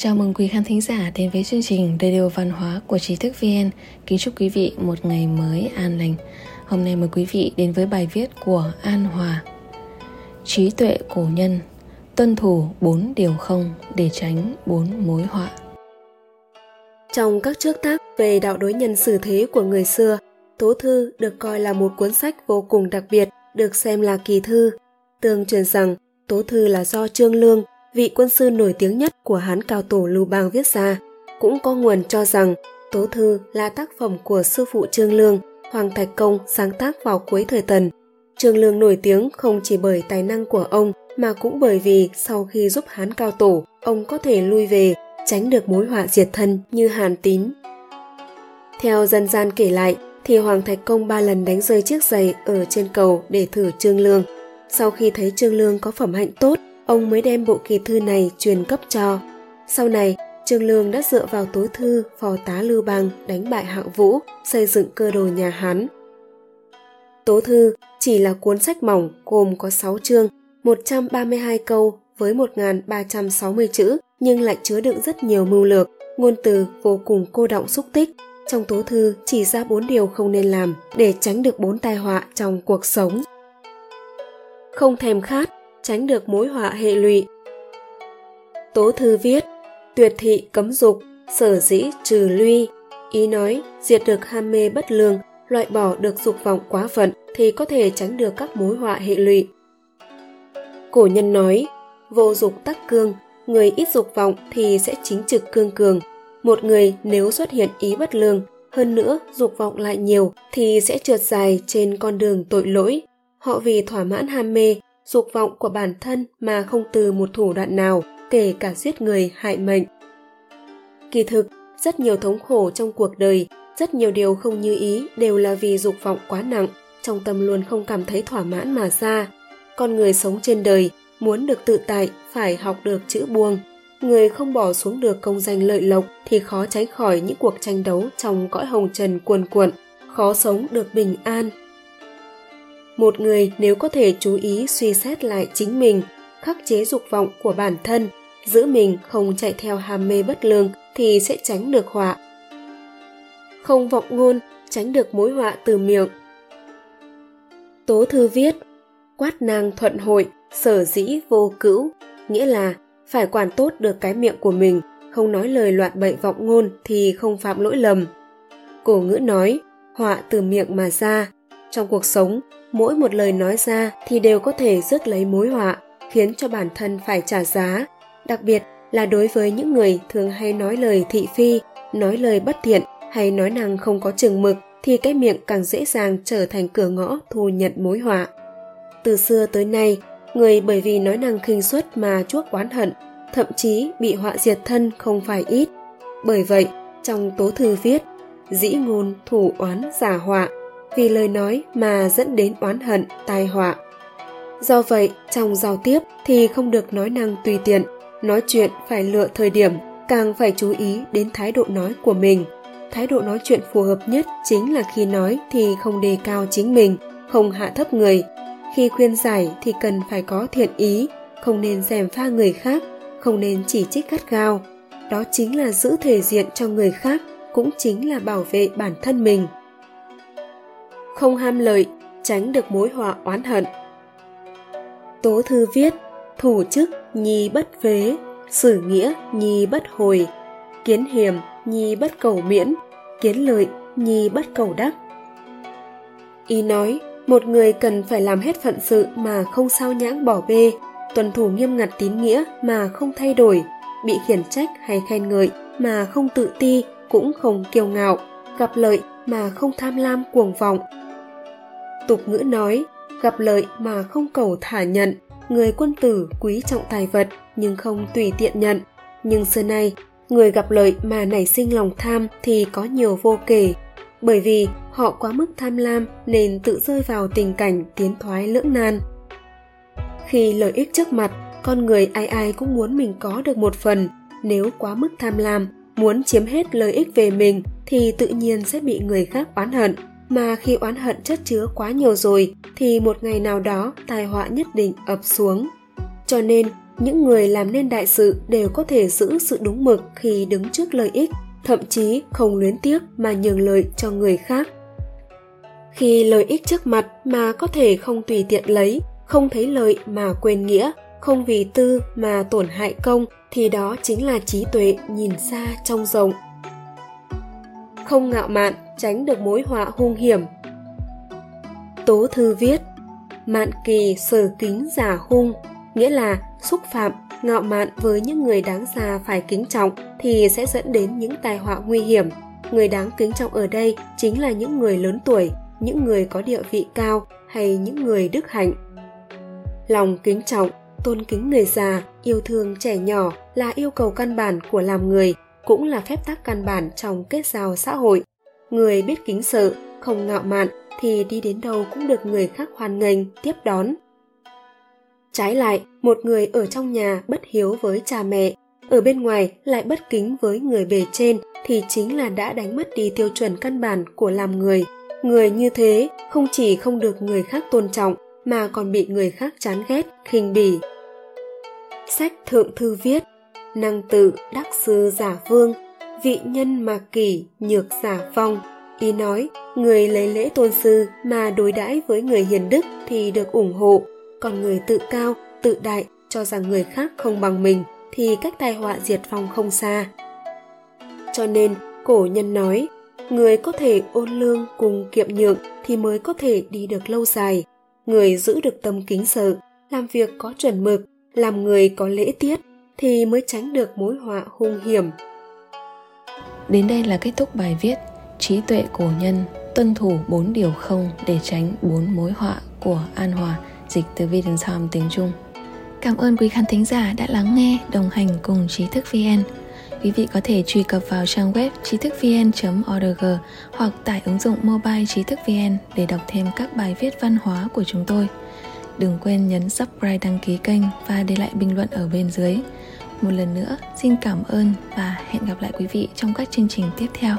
Chào mừng quý khán thính giả đến với chương trình Radio Văn hóa của Trí thức VN. Kính chúc quý vị một ngày mới an lành. Hôm nay mời quý vị đến với bài viết của An Hòa. Trí tuệ cổ nhân, tuân thủ bốn điều không để tránh bốn mối họa. Trong các trước tác về đạo đối nhân xử thế của người xưa, Tố Thư được coi là một cuốn sách vô cùng đặc biệt, được xem là kỳ thư. Tương truyền rằng Tố Thư là do Trương Lương, vị quân sư nổi tiếng nhất của Hán cao tổ Lưu Bang viết ra. Cũng có nguồn cho rằng Tố Thư là tác phẩm của sư phụ Trương Lương, Hoàng Thạch Công sáng tác vào cuối thời Tần. Trương Lương nổi tiếng không chỉ bởi tài năng của ông mà cũng bởi vì sau khi giúp Hán cao tổ, ông có thể lui về, tránh được mối họa diệt thân như Hàn Tín. Theo dân gian kể lại, thì Hoàng Thạch Công ba lần đánh rơi chiếc giày ở trên cầu để thử Trương Lương. Sau khi thấy Trương Lương có phẩm hạnh tốt, ông mới đem bộ kỳ thư này truyền cấp cho. Sau này, Trương Lương đã dựa vào tố thư phò tá Lưu Bang đánh bại hạng vũ, xây dựng cơ đồ nhà Hán. Tố thư chỉ là cuốn sách mỏng gồm có 6 chương, 132 câu với 1.360 chữ nhưng lại chứa đựng rất nhiều mưu lược, ngôn từ vô cùng cô động xúc tích. Trong tố thư chỉ ra bốn điều không nên làm để tránh được bốn tai họa trong cuộc sống. Không thèm khát, tránh được mối họa hệ lụy. Tố thư viết, tuyệt thị cấm dục, sở dĩ trừ luy. Ý nói, diệt được ham mê bất lương, loại bỏ được dục vọng quá phận thì có thể tránh được các mối họa hệ lụy. Cổ nhân nói, vô dục tắc cương, người ít dục vọng thì sẽ chính trực cương cường. Một người nếu xuất hiện ý bất lương, hơn nữa dục vọng lại nhiều thì sẽ trượt dài trên con đường tội lỗi. Họ vì thỏa mãn ham mê dục vọng của bản thân mà không từ một thủ đoạn nào, kể cả giết người hại mệnh. Kỳ thực, rất nhiều thống khổ trong cuộc đời, rất nhiều điều không như ý đều là vì dục vọng quá nặng, trong tâm luôn không cảm thấy thỏa mãn mà ra. Con người sống trên đời, muốn được tự tại phải học được chữ buông. Người không bỏ xuống được công danh lợi lộc thì khó tránh khỏi những cuộc tranh đấu trong cõi hồng trần cuồn cuộn, khó sống được bình an, một người nếu có thể chú ý suy xét lại chính mình, khắc chế dục vọng của bản thân, giữ mình không chạy theo ham mê bất lương thì sẽ tránh được họa. Không vọng ngôn, tránh được mối họa từ miệng. Tố thư viết, quát nang thuận hội, sở dĩ vô cữu nghĩa là phải quản tốt được cái miệng của mình, không nói lời loạn bậy vọng ngôn thì không phạm lỗi lầm. Cổ ngữ nói, họa từ miệng mà ra trong cuộc sống, mỗi một lời nói ra thì đều có thể rước lấy mối họa, khiến cho bản thân phải trả giá. Đặc biệt là đối với những người thường hay nói lời thị phi, nói lời bất thiện hay nói năng không có chừng mực thì cái miệng càng dễ dàng trở thành cửa ngõ thu nhận mối họa. Từ xưa tới nay, người bởi vì nói năng khinh suất mà chuốc oán hận, thậm chí bị họa diệt thân không phải ít. Bởi vậy, trong tố thư viết, dĩ ngôn thủ oán giả họa vì lời nói mà dẫn đến oán hận, tai họa. Do vậy, trong giao tiếp thì không được nói năng tùy tiện, nói chuyện phải lựa thời điểm, càng phải chú ý đến thái độ nói của mình. Thái độ nói chuyện phù hợp nhất chính là khi nói thì không đề cao chính mình, không hạ thấp người. Khi khuyên giải thì cần phải có thiện ý, không nên dèm pha người khác, không nên chỉ trích gắt gao. Đó chính là giữ thể diện cho người khác, cũng chính là bảo vệ bản thân mình không ham lợi, tránh được mối họa oán hận. Tố thư viết, thủ chức nhi bất phế, xử nghĩa nhi bất hồi, kiến hiểm nhi bất cầu miễn, kiến lợi nhi bất cầu đắc. Ý nói, một người cần phải làm hết phận sự mà không sao nhãng bỏ bê, tuân thủ nghiêm ngặt tín nghĩa mà không thay đổi, bị khiển trách hay khen ngợi mà không tự ti cũng không kiêu ngạo, gặp lợi mà không tham lam cuồng vọng, tục ngữ nói, gặp lợi mà không cầu thả nhận, người quân tử quý trọng tài vật nhưng không tùy tiện nhận. Nhưng xưa nay, người gặp lợi mà nảy sinh lòng tham thì có nhiều vô kể. Bởi vì họ quá mức tham lam nên tự rơi vào tình cảnh tiến thoái lưỡng nan. Khi lợi ích trước mặt, con người ai ai cũng muốn mình có được một phần. Nếu quá mức tham lam, muốn chiếm hết lợi ích về mình thì tự nhiên sẽ bị người khác oán hận mà khi oán hận chất chứa quá nhiều rồi, thì một ngày nào đó, tai họa nhất định ập xuống. Cho nên, những người làm nên đại sự đều có thể giữ sự đúng mực khi đứng trước lợi ích, thậm chí không luyến tiếc mà nhường lợi cho người khác. Khi lợi ích trước mặt mà có thể không tùy tiện lấy, không thấy lợi mà quên nghĩa, không vì tư mà tổn hại công, thì đó chính là trí tuệ nhìn xa trong rộng không ngạo mạn, tránh được mối họa hung hiểm. Tố thư viết, mạn kỳ sở kính giả hung nghĩa là xúc phạm, ngạo mạn với những người đáng già phải kính trọng thì sẽ dẫn đến những tai họa nguy hiểm. Người đáng kính trọng ở đây chính là những người lớn tuổi, những người có địa vị cao hay những người đức hạnh. Lòng kính trọng, tôn kính người già, yêu thương trẻ nhỏ là yêu cầu căn bản của làm người cũng là phép tắc căn bản trong kết giao xã hội. Người biết kính sợ, không ngạo mạn thì đi đến đâu cũng được người khác hoan nghênh, tiếp đón. Trái lại, một người ở trong nhà bất hiếu với cha mẹ, ở bên ngoài lại bất kính với người bề trên thì chính là đã đánh mất đi tiêu chuẩn căn bản của làm người. Người như thế không chỉ không được người khác tôn trọng mà còn bị người khác chán ghét, khinh bỉ. Sách thượng thư viết năng tự đắc sư giả vương, vị nhân mà kỷ nhược giả phong. Ý nói, người lấy lễ tôn sư mà đối đãi với người hiền đức thì được ủng hộ. Còn người tự cao, tự đại cho rằng người khác không bằng mình thì cách tai họa diệt phong không xa. Cho nên, cổ nhân nói, người có thể ôn lương cùng kiệm nhượng thì mới có thể đi được lâu dài. Người giữ được tâm kính sợ, làm việc có chuẩn mực, làm người có lễ tiết thì mới tránh được mối họa hung hiểm đến đây là kết thúc bài viết trí tuệ cổ nhân tuân thủ bốn điều không để tránh bốn mối họa của an hòa dịch từ Vision Time tiếng Trung. Cảm ơn quý khán thính giả đã lắng nghe, đồng hành cùng trí thức VN. Quý vị có thể truy cập vào trang web trí thức vn.org hoặc tải ứng dụng mobile trí thức VN để đọc thêm các bài viết văn hóa của chúng tôi. Đừng quên nhấn subscribe đăng ký kênh và để lại bình luận ở bên dưới. Một lần nữa, xin cảm ơn và hẹn gặp lại quý vị trong các chương trình tiếp theo.